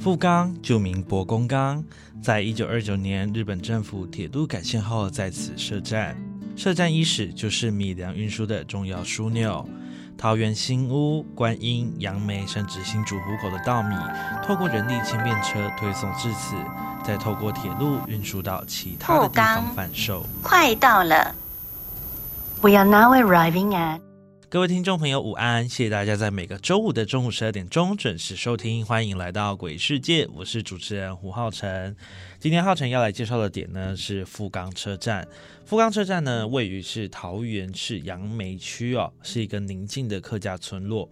富冈旧名博宫冈，在一九二九年日本政府铁路改线后在此设站。设站伊始就是米粮运输的重要枢纽。桃园新屋、观音、杨梅，甚至新竹湖口的稻米，透过人力轻便车推送至此，再透过铁路运输到其他的地方贩售。快到了，We are now arriving at。各位听众朋友，午安！谢谢大家在每个周五的中午十二点钟准时收听，欢迎来到鬼世界，我是主持人胡浩辰。今天浩辰要来介绍的点呢是富冈车站。富冈车站呢位于是桃园市杨梅区哦，是一个宁静的客家村落。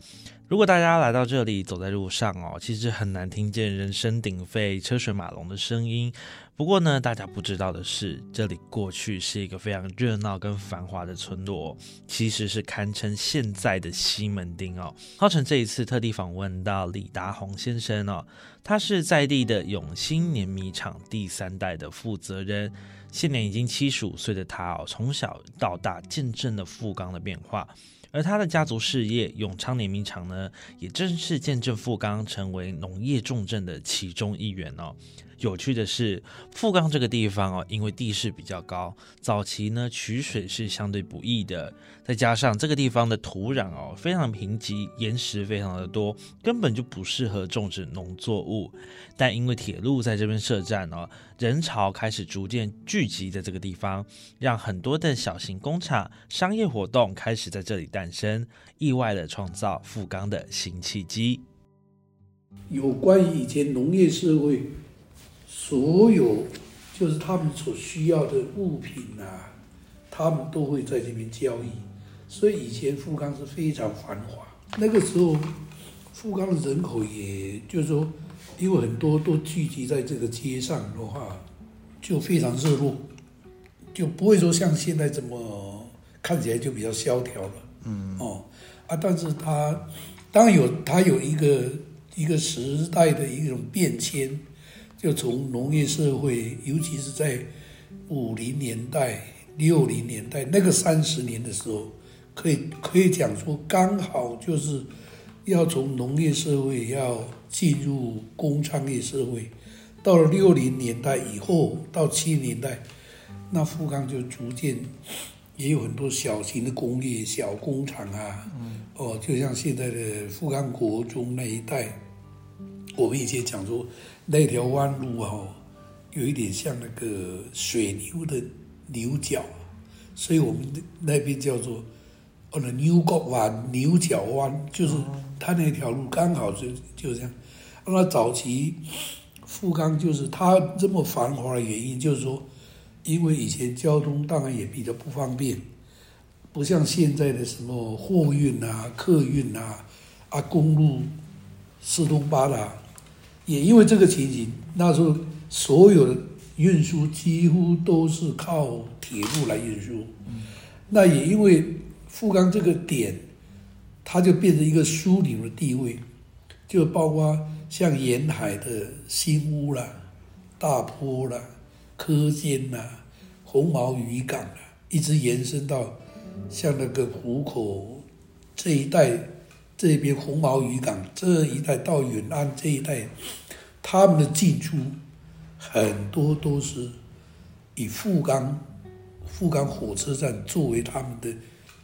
如果大家来到这里，走在路上哦，其实很难听见人声鼎沸、车水马龙的声音。不过呢，大家不知道的是，这里过去是一个非常热闹跟繁华的村落，其实是堪称现在的西门町哦。浩辰这一次特地访问到李达宏先生哦，他是在地的永兴碾米厂第三代的负责人，现年已经七十五岁的他哦，从小到大见证了富冈的变化。而他的家族事业永昌碾米厂呢，也正是见证富冈成为农业重镇的其中一员哦。有趣的是，富冈这个地方哦，因为地势比较高，早期呢取水是相对不易的，再加上这个地方的土壤哦非常贫瘠，岩石非常的多，根本就不适合种植农作物。但因为铁路在这边设站哦，人潮开始逐渐聚集在这个地方，让很多的小型工厂、商业活动开始在这里诞生，意外的创造富冈的新契机。有关于以前农业社会。所有就是他们所需要的物品啊，他们都会在这边交易，所以以前富冈是非常繁华。那个时候，富冈的人口也就是说，因为很多都聚集在这个街上的话，就非常热络，就不会说像现在这么看起来就比较萧条了。嗯哦啊，但是它当然有它有一个一个时代的一种变迁。就从农业社会，尤其是在五零年代、六零年代那个三十年的时候，可以可以讲说，刚好就是要从农业社会要进入工商业社会。到了六零年代以后，到七零年代，那富康就逐渐也有很多小型的工业、小工厂啊。哦，就像现在的富康国中那一带，我们以前讲说。那条弯路啊，有一点像那个水牛的牛角，所以我们那边叫做哦，牛角弯、牛角弯，就是它那条路刚好就就这样。那早期富冈就是它这么繁华的原因，就是说，因为以前交通当然也比较不方便，不像现在的什么货运啊、客运啊，啊公路四通八达。也因为这个情形，那时候所有的运输几乎都是靠铁路来运输。那也因为富冈这个点，它就变成一个枢纽的地位，就包括像沿海的新屋啦、大坡啦、柯间啦、红毛渔港啦，一直延伸到像那个湖口这一带。这边红毛渔港这一带到远安这一带，他们的进出很多都是以富冈富冈火车站作为他们的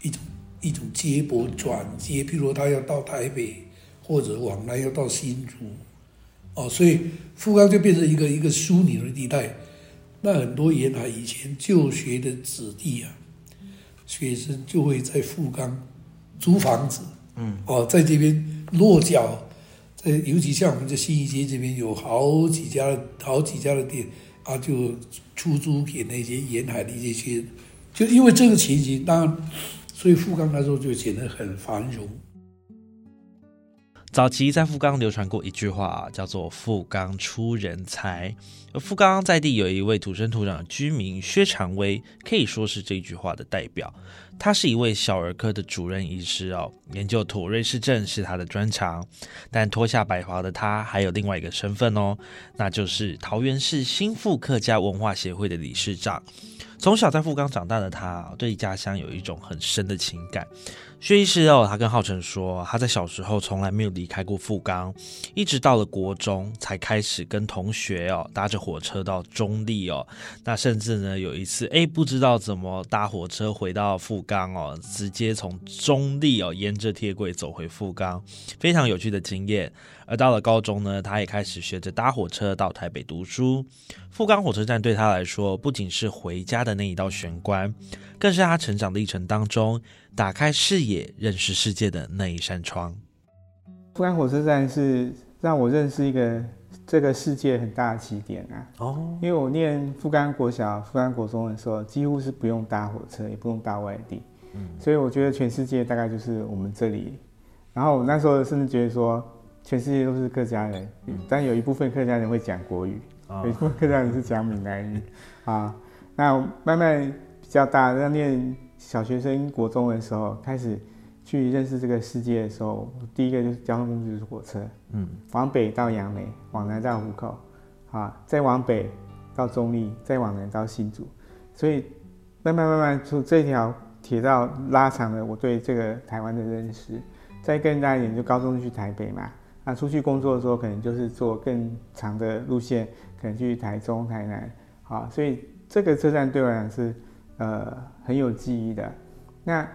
一种一种接驳转接，譬如他要到台北或者往南要到新竹，哦，所以富冈就变成一个一个枢纽的地带。那很多沿海以前就学的子弟啊，学生就会在富冈租房子，嗯，哦，在这边落脚，在尤其像我们这新一街这边有好几家好几家的店啊，就出租给那些沿海的一些，就因为这个情形，当然，所以富冈那时候就显得很繁荣。早期在富冈流传过一句话，叫做“富冈出人才”。而富冈在地有一位土生土长的居民薛长威，可以说是这句话的代表。他是一位小儿科的主任医师哦，研究妥瑞氏症是他的专长。但脱下白袍的他，还有另外一个身份哦，那就是桃园市新富客家文化协会的理事长。从小在富冈长大的他，对家乡有一种很深的情感。薛医师哦，他跟浩辰说，他在小时候从来没有离开过富冈，一直到了国中才开始跟同学哦搭着火车到中立哦。那甚至呢有一次，哎，不知道怎么搭火车回到富冈哦，直接从中立哦沿着铁轨走回富冈，非常有趣的经验。而到了高中呢，他也开始学着搭火车到台北读书。富冈火车站对他来说，不仅是回家的那一道玄关，更是他成长历程当中打开视野、认识世界的那一扇窗。富冈火车站是让我认识一个这个世界很大的起点啊！哦，因为我念富冈国小、富冈国中的时候，几乎是不用搭火车，也不用搭外地，嗯，所以我觉得全世界大概就是我们这里。然后我那时候甚至觉得说。全世界都是客家人，但有一部分客家人会讲国语，有一部分客家人是讲闽南语啊。那慢慢比较大，在念小学生、国中的时候，开始去认识这个世界的时候，第一个就是交通工具就是火车，嗯，往北到杨梅，往南到湖口，啊，再往北到中立，再往南到新竹，所以慢慢慢慢从这条铁道拉长了我对这个台湾的认识。再更大一点，就高中去台北嘛。那出去工作的时候，可能就是坐更长的路线，可能去台中、台南，好，所以这个车站对我来讲是呃很有记忆的。那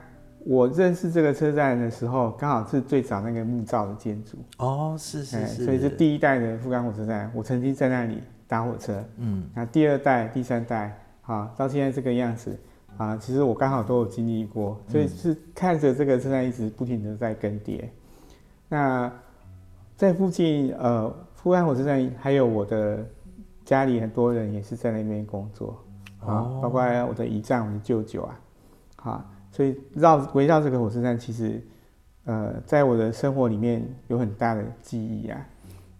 我认识这个车站的时候，刚好是最早那个木造的建筑哦，是是是，所以是第一代的富冈火车站，我曾经在那里搭火车，嗯，那第二代、第三代，啊，到现在这个样子，啊，其实我刚好都有经历过，所以是看着这个车站一直不停的在更迭，那。在附近，呃，富安火车站还有我的家里很多人也是在那边工作，啊，包括我的姨丈、我的舅舅啊，好，所以绕围绕这个火车站，其实，呃，在我的生活里面有很大的记忆啊。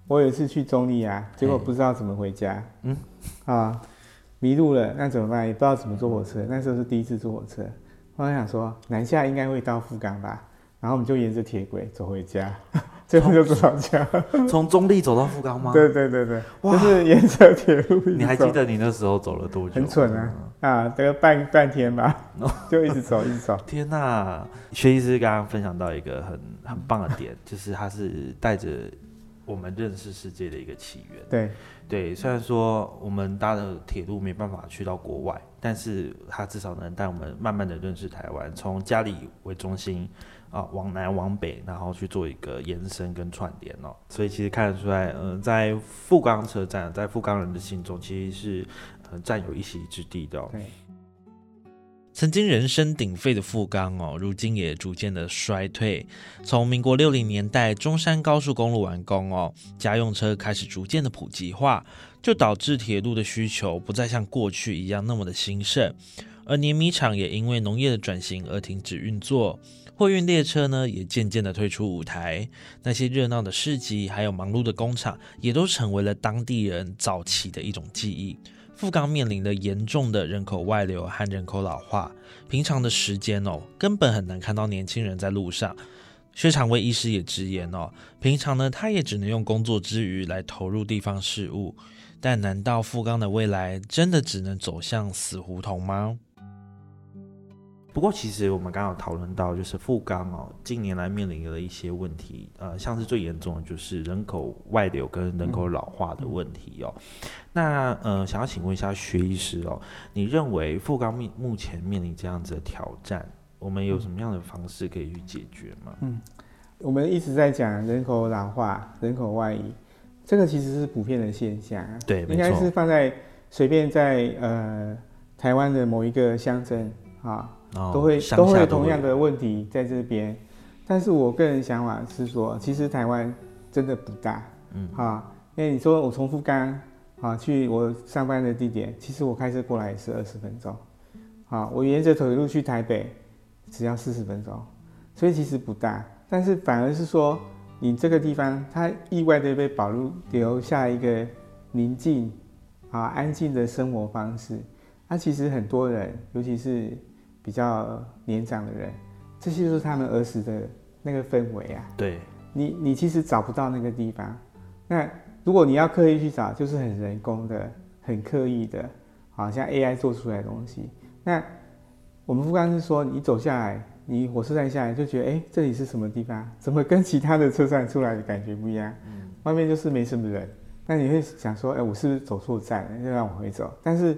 我有一次去中立啊，结果不知道怎么回家，嗯，啊，迷路了，那怎么办？也不知道怎么坐火车，那时候是第一次坐火车，后来想说南下应该会到富冈吧，然后我们就沿着铁轨走回家。最后就多少钱？从中立走到富冈吗？对对对对，就是沿着铁路。你还记得你那时候走了多久？很蠢啊！啊，大概半半天吧，就一直走，一直走。天哪！薛医师刚刚分享到一个很很棒的点，就是他是带着我们认识世界的一个起源。对对，虽然说我们搭的铁路没办法去到国外，但是他至少能带我们慢慢的认识台湾，从家里为中心。啊，往南往北，然后去做一个延伸跟串联哦，所以其实看得出来，嗯，在富冈车站，在富冈人的心中，其实是呃占有一席之地的。对，曾经人声鼎沸的富冈哦，如今也逐渐的衰退。从民国六零年代中山高速公路完工哦，家用车开始逐渐的普及化，就导致铁路的需求不再像过去一样那么的兴盛，而碾米厂也因为农业的转型而停止运作。货运列车呢，也渐渐的退出舞台。那些热闹的市集，还有忙碌的工厂，也都成为了当地人早期的一种记忆。富冈面临的严重的人口外流和人口老化，平常的时间哦，根本很难看到年轻人在路上。薛长威医师也直言哦，平常呢，他也只能用工作之余来投入地方事务。但难道富冈的未来真的只能走向死胡同吗？不过，其实我们刚刚讨论到，就是富冈哦，近年来面临了一些问题，呃，像是最严重的就是人口外流跟人口老化的问题哦。那呃，想要请问一下薛医师哦，你认为富冈面目前面临这样子的挑战，我们有什么样的方式可以去解决吗？嗯，我们一直在讲人口老化、人口外移，这个其实是普遍的现象啊。对，应该是放在随便在呃台湾的某一个乡镇啊，哦都会都会有同样的问题在这边。但是我个人想法是说，其实台湾真的不大，嗯啊，因为你说我从富冈啊去我上班的地点，其实我开车过来也是二十分钟，啊，我沿着铁路去台北只要四十分钟，所以其实不大。但是反而是说，你这个地方它意外的被保留留下一个宁静啊安静的生活方式，那、其实很多人，尤其是比较年长的人，这些就是他们儿时的那个氛围啊。对，你你其实找不到那个地方。那如果你要刻意去找，就是很人工的、很刻意的，好像 AI 做出来的东西。那我们不光是说，你走下来，你火车站下来就觉得，哎、这里是什么地方？怎么跟其他的车站出来的感觉不一样？外面就是没什么人。那你会想说，哎、我是不是走错站了？就让我回走。但是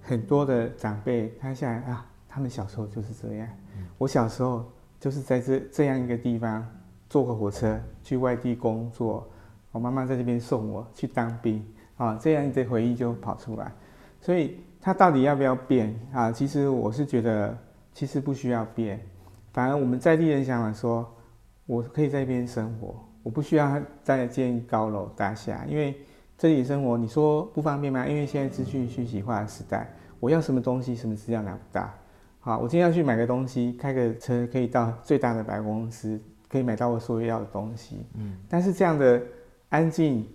很多的长辈他下来啊，他们小时候就是这样。我小时候就是在这这样一个地方坐个火车去外地工作，我妈妈在这边送我去当兵啊，这样的回忆就跑出来。所以他到底要不要变啊？其实我是觉得，其实不需要变，反而我们在地人想法说，我可以在这边生活，我不需要再建高楼大厦，因为这里生活你说不方便吗？因为现在资讯讯息化的时代，我要什么东西，什么资料拿不到。好，我今天要去买个东西，开个车可以到最大的百货公司，可以买到我所有要的东西。嗯，但是这样的安静、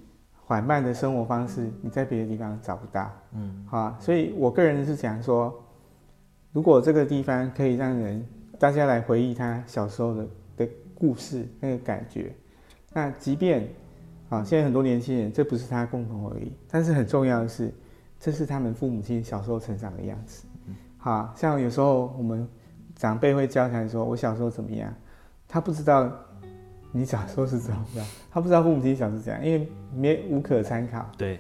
缓慢的生活方式，你在别的地方找不到。嗯，好，所以我个人是想说，如果这个地方可以让人大家来回忆他小时候的的故事，那个感觉，那即便啊，现在很多年轻人这不是他共同回忆，但是很重要的是，这是他们父母亲小时候成长的样子。好像有时候我们长辈会交谈说，我小时候怎么样，他不知道你小时候是怎么样，他不知道父母亲小时候怎样，因为没无可参考。对，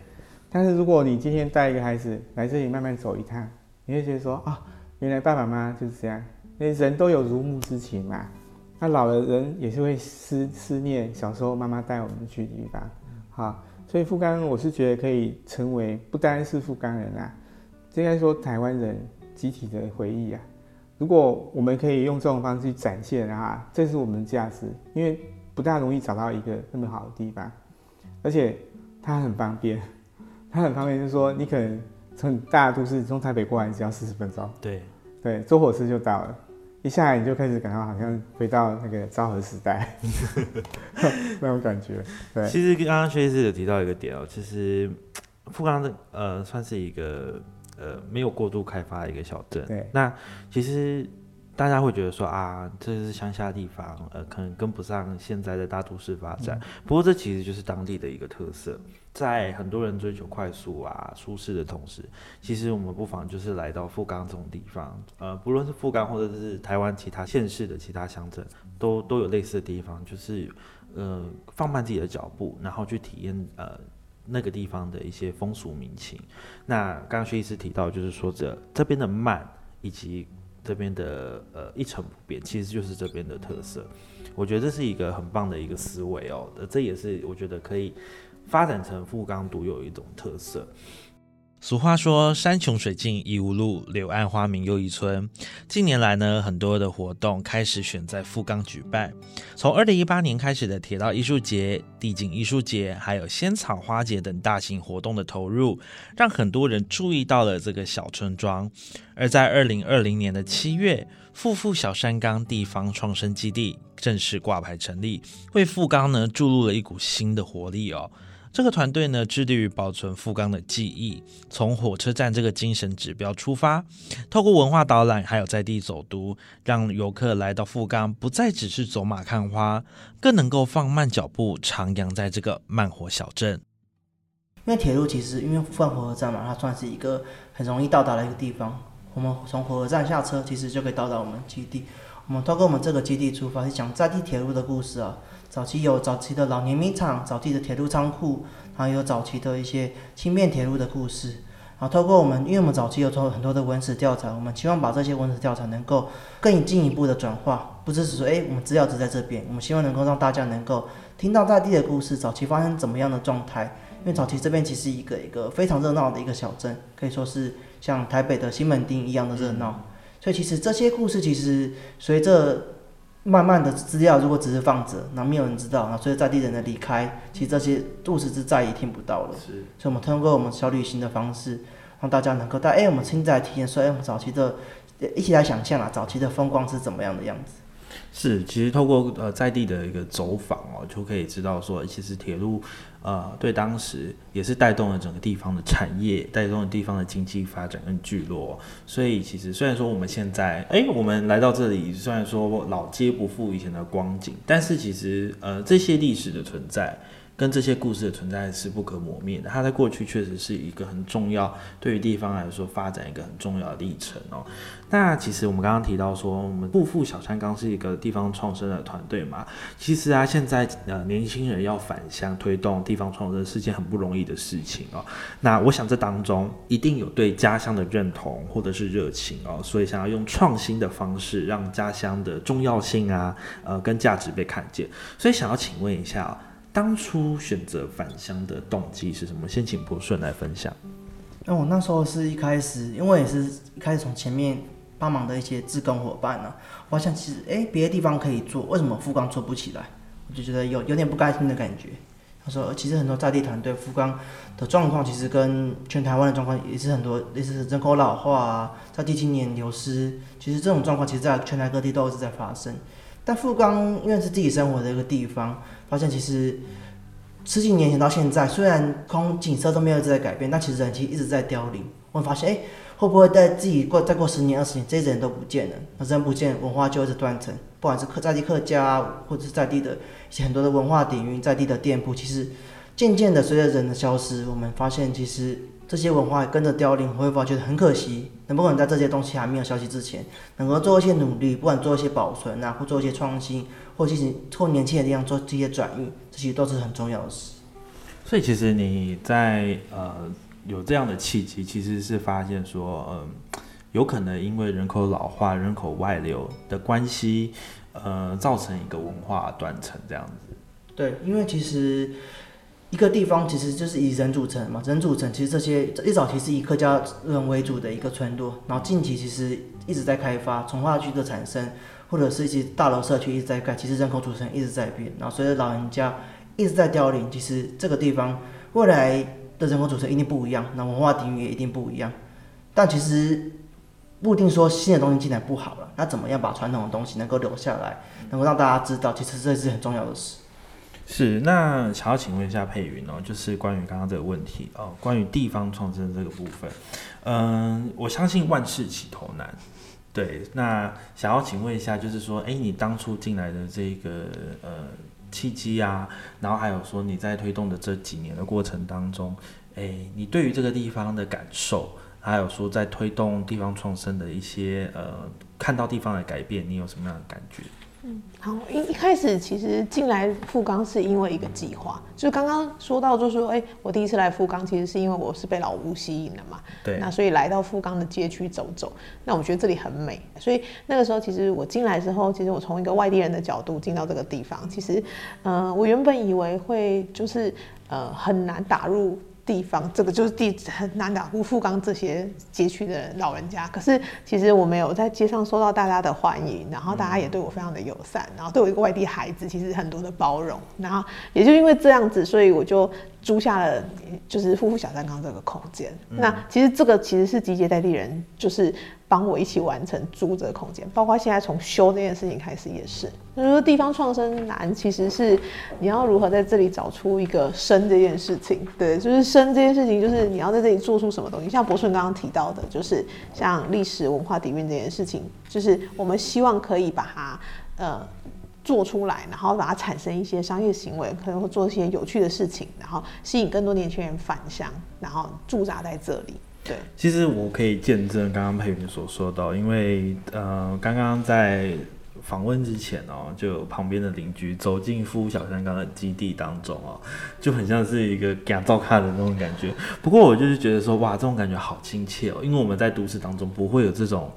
但是如果你今天带一个孩子来这里慢慢走一趟，你会觉得说啊，原来爸爸妈妈就是这样，因为人都有如沐之情嘛。那老了人也是会思思念小时候妈妈带我们去的地方，好，所以富冈我是觉得可以成为不单是富冈人啊，应该说台湾人集体的回忆啊。如果我们可以用这种方式去展现啊，这是我们的价值，因为不大容易找到一个那么好的地方，而且它很方便。它很方便，就是说你可能从大都市从台北过来只要四十分钟，对，对，坐火车就到了。一下来你就开始感到好像回到那个昭和时代 那种感觉。对，其实刚刚薛医师有提到一个点哦，其实富冈的呃算是一个呃没有过度开发的一个小镇。对那其实大家会觉得说啊，这是乡下地方，呃，可能跟不上现在的大都市发展。不过这其实就是当地的一个特色，在很多人追求快速啊、舒适的同时，其实我们不妨就是来到富冈这种地方，呃，不论是富冈或者是台湾其他县市的其他乡镇，都都有类似的地方，就是呃放慢自己的脚步，然后去体验呃那个地方的一些风俗民情。那刚刚薛医师提到，就是说这这边的慢以及这边的呃一成不变，其实就是这边的特色。我觉得这是一个很棒的一个思维哦，这也是我觉得可以发展成富冈独有一种特色。俗话说“山穷水尽疑无路，柳暗花明又一村”。近年来呢，很多的活动开始选在富冈举办。从二零一八年开始的铁道艺术节、地景艺术节，还有仙草花节等大型活动的投入，让很多人注意到了这个小村庄。而在二零二零年的七月，富富小山冈地方创生基地正式挂牌成立，为富冈呢注入了一股新的活力哦。这个团队呢，致力于保存富冈的记忆，从火车站这个精神指标出发，透过文化导览还有在地走读，让游客来到富冈，不再只是走马看花，更能够放慢脚步，徜徉在这个慢火小镇。因为铁路其实因为富冈火车站嘛，它算是一个很容易到达的一个地方。我们从火车站下车，其实就可以到达我们基地。我们透过我们这个基地出发，去讲在地铁路的故事啊。早期有早期的老年米厂，早期的铁路仓库，还有早期的一些轻便铁路的故事。然后透过我们，因为我们早期有做很多的文史调查，我们希望把这些文史调查能够更进一步的转化，不只是说，哎，我们资料只在这边，我们希望能够让大家能够听到在地的故事，早期发生怎么样的状态。因为早期这边其实一个一个非常热闹的一个小镇，可以说是像台北的西门町一样的热闹。所以其实这些故事其实随着慢慢的资料，如果只是放着，那没有人知道，那随着在地人的离开，其实这些故事是再也听不到了。是，所以我们通过我们小旅行的方式，让大家能够带哎，我们亲自来体验，说哎，我们早期的一起来想象啊，早期的风光是怎么样的样子。是，其实透过呃在地的一个走访哦，就可以知道说，其实铁路呃对当时也是带动了整个地方的产业，带动了地方的经济发展跟聚落。所以其实虽然说我们现在哎，我们来到这里，虽然说老街不复以前的光景，但是其实呃这些历史的存在。跟这些故事的存在是不可磨灭的，它在过去确实是一个很重要，对于地方来说发展一个很重要的历程哦。那其实我们刚刚提到说，我们富富小山岗是一个地方创生的团队嘛，其实啊，现在呃年轻人要返乡推动地方创生是件很不容易的事情哦。那我想这当中一定有对家乡的认同或者是热情哦，所以想要用创新的方式让家乡的重要性啊，呃跟价值被看见，所以想要请问一下。当初选择返乡的动机是什么？先请博顺来分享。那我那时候是一开始，因为也是一开始从前面帮忙的一些志工伙伴呢，我想其实哎，别的地方可以做，为什么富冈做不起来？我就觉得有有点不甘心的感觉。他说，其实很多在地团队富冈的状况，其实跟全台湾的状况也是很多，类似人口老化啊，在地青年流失，其实这种状况其实在全台各地都一直在发生。但富冈因为是自己生活的一个地方。发现其实十几年前到现在，虽然空景色都没有在改变，但其实人其实一直在凋零。我们发现，哎，会不会在自己过再过十年、二十年，这些人都不见了？那人不见，文化就一直断层。不管是客在地客家，或者是在地的一些很多的文化底蕴，在地的店铺，其实渐渐的随着人的消失，我们发现其实。这些文化跟着凋零，会不会觉得很可惜？能不能在这些东西还没有消失之前，能够做一些努力，不管做一些保存啊，或做一些创新，或进行或年轻的地方做这些转运，这些都是很重要的事。所以，其实你在呃有这样的契机，其实是发现说，嗯，有可能因为人口老化、人口外流的关系，呃，造成一个文化断层这样子。对，因为其实。一个地方其实就是以人组成嘛，人组成其实这些一早期是以客家人为主的一个村落，然后近期其实一直在开发，从化区的产生，或者是一些大楼社区一直在盖，其实人口组成一直在变，然后随着老人家一直在凋零，其实这个地方未来的人口组成一定不一样，那文化底蕴也一定不一样，但其实不一定说新的东西进来不好了，那怎么样把传统的东西能够留下来，能够让大家知道，其实这是很重要的事。是，那想要请问一下佩云哦，就是关于刚刚这个问题哦，关于地方创生这个部分，嗯，我相信万事起头难，对，那想要请问一下，就是说，哎，你当初进来的这个呃契机啊，然后还有说你在推动的这几年的过程当中，哎，你对于这个地方的感受，还有说在推动地方创生的一些呃，看到地方的改变，你有什么样的感觉？嗯，好，一一开始其实进来富冈是因为一个计划，就刚刚说到，就是说，哎，我第一次来富冈，其实是因为我是被老屋吸引了嘛，对，那所以来到富冈的街区走走，那我觉得这里很美，所以那个时候其实我进来之后，其实我从一个外地人的角度进到这个地方，其实，呃，我原本以为会就是呃很难打入。地方这个就是地址很难打，吴富刚这些街区的老人家，可是其实我没有在街上受到大家的欢迎，然后大家也对我非常的友善，然后对我一个外地孩子，其实很多的包容，然后也就因为这样子，所以我就租下了就是夫妇小三缸这个空间。那其实这个其实是集结在地人，就是。帮我一起完成租这个空间，包括现在从修这件事情开始也是。就是说地方创生难，其实是你要如何在这里找出一个生这件事情。对，就是生这件事情，就是你要在这里做出什么东西。像博顺刚刚提到的，就是像历史文化底蕴这件事情，就是我们希望可以把它呃做出来，然后把它产生一些商业行为，可能会做一些有趣的事情，然后吸引更多年轻人返乡，然后驻扎在这里。对，其实我可以见证刚刚佩云所说到，因为呃，刚刚在访问之前哦，就旁边的邻居走进夫小山冈的基地当中哦，就很像是一个给照看的那种感觉。不过我就是觉得说，哇，这种感觉好亲切哦，因为我们在都市当中不会有这种。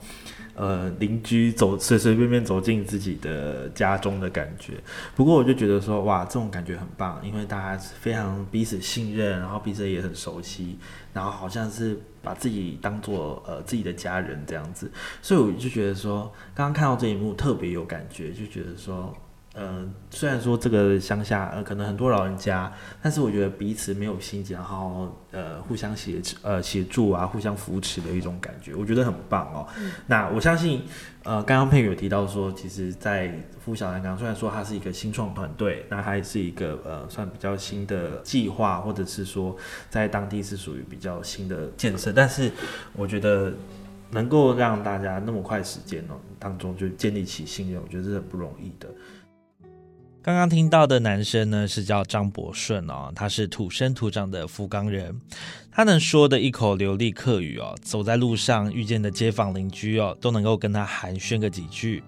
呃，邻居走随随便便走进自己的家中的感觉。不过我就觉得说，哇，这种感觉很棒，因为大家非常彼此信任，然后彼此也很熟悉，然后好像是把自己当做呃自己的家人这样子。所以我就觉得说，刚刚看到这一幕特别有感觉，就觉得说。呃，虽然说这个乡下呃可能很多老人家，但是我觉得彼此没有心结，然后呃互相协呃协助啊，互相扶持的一种感觉，我觉得很棒哦。那我相信呃刚刚佩宇有提到说，其实，在富小兰刚虽然说它是一个新创团队，那它也是一个呃算比较新的计划，或者是说在当地是属于比较新的建设，但是我觉得能够让大家那么快时间哦当中就建立起信任，我觉得是很不容易的。刚刚听到的男生呢，是叫张博顺哦，他是土生土长的福冈人，他能说的一口流利客语哦，走在路上遇见的街坊邻居哦，都能够跟他寒暄个几句。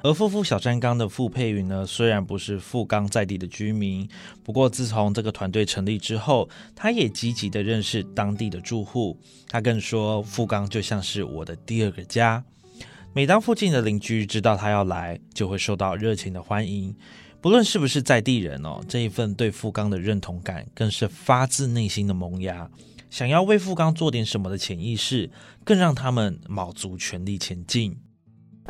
而夫妇小山冈的傅佩云呢，虽然不是富冈在地的居民，不过自从这个团队成立之后，他也积极的认识当地的住户。他更说，富冈就像是我的第二个家。每当附近的邻居知道他要来，就会受到热情的欢迎。不论是不是在地人哦，这一份对富冈的认同感，更是发自内心的萌芽，想要为富冈做点什么的潜意识，更让他们卯足全力前进。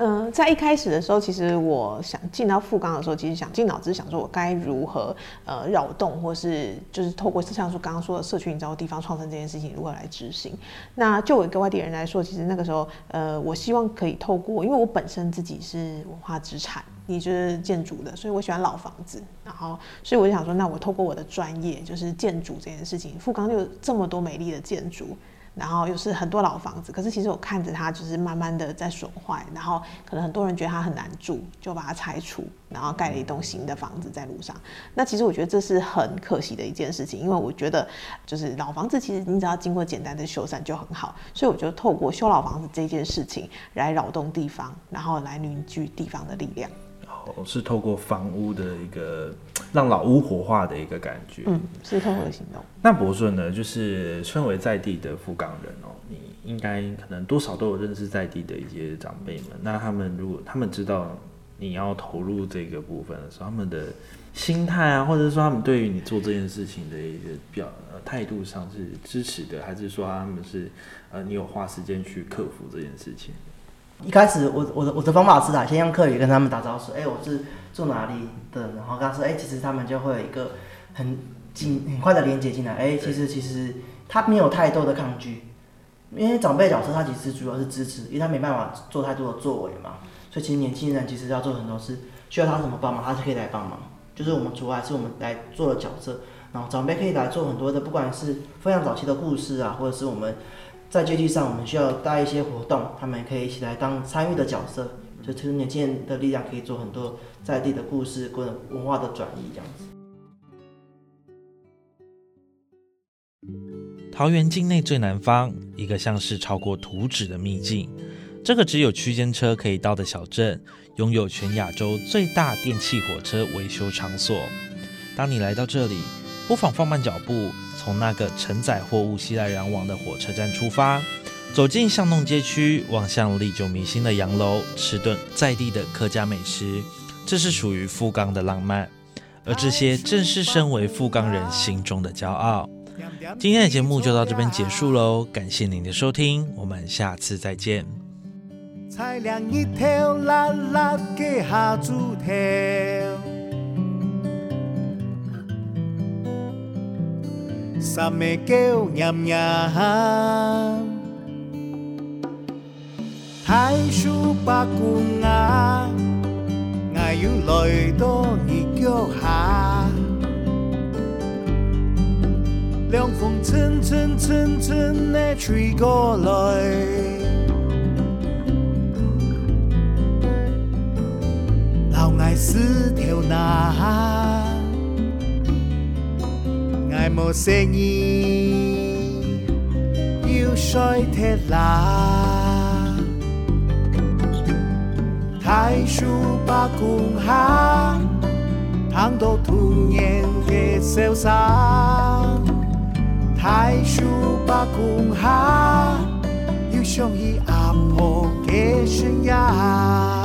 嗯，在一开始的时候，其实我想进到富冈的时候，其实想进脑子想说，我该如何呃扰动，或是就是透过像说刚刚说的社区营造地方创生这件事情如何来执行。那就我一个外地人来说，其实那个时候呃，我希望可以透过，因为我本身自己是文化资产，你就是建筑的，所以我喜欢老房子，然后所以我就想说，那我透过我的专业，就是建筑这件事情，富冈就有这么多美丽的建筑。然后又是很多老房子，可是其实我看着它就是慢慢的在损坏，然后可能很多人觉得它很难住，就把它拆除，然后盖了一栋新的房子在路上。那其实我觉得这是很可惜的一件事情，因为我觉得就是老房子其实你只要经过简单的修缮就很好，所以我就透过修老房子这件事情来扰动地方，然后来凝聚地方的力量。哦是透过房屋的一个让老屋活化的一个感觉，嗯，是透过行动。那博顺呢，就是身为在地的富冈人哦，你应该可能多少都有认识在地的一些长辈们。那他们如果他们知道你要投入这个部分的时候，他们的心态啊，或者说他们对于你做这件事情的一些表呃态度上是支持的，还是说他们是呃你有花时间去克服这件事情？一开始我我的我的方法是啊，先用客语跟他们打招呼，哎，我是住哪里的，然后跟他说，哎，其实他们就会有一个很紧很快的连接进来，哎，其实其实他没有太多的抗拒，因为长辈角色他其实主要是支持，因为他没办法做太多的作为嘛，所以其实年轻人其实要做很多事，需要他什么帮忙，他是可以来帮忙，就是我们主要是我们来做的角色，然后长辈可以来做很多的，不管是分享早期的故事啊，或者是我们。在阶梯上，我们需要带一些活动，他们可以一起来当参与的角色，就其实年轻人的力量可以做很多在地的故事或者文化的转移这样子。桃园境内最南方，一个像是超过图纸的秘境，这个只有区间车可以到的小镇，拥有全亚洲最大电气火车维修场所。当你来到这里，不妨放慢脚步。从那个承载货物熙来攘往的火车站出发，走进巷弄街区，望向历久弥新的洋楼，吃顿在地的客家美食，这是属于富冈的浪漫，而这些正是身为富冈人心中的骄傲。今天的节目就到这边结束喽，感谢您的收听，我们下次再见。猪三妹叫娘娘，太叔伯公啊，我要来到你脚下，凉风阵阵阵阵地吹过来，老爱是条那。爱无声音，要衰铁啦。太叔把公下，糖都童年的受伤。太叔把公下，又想起阿婆的身影。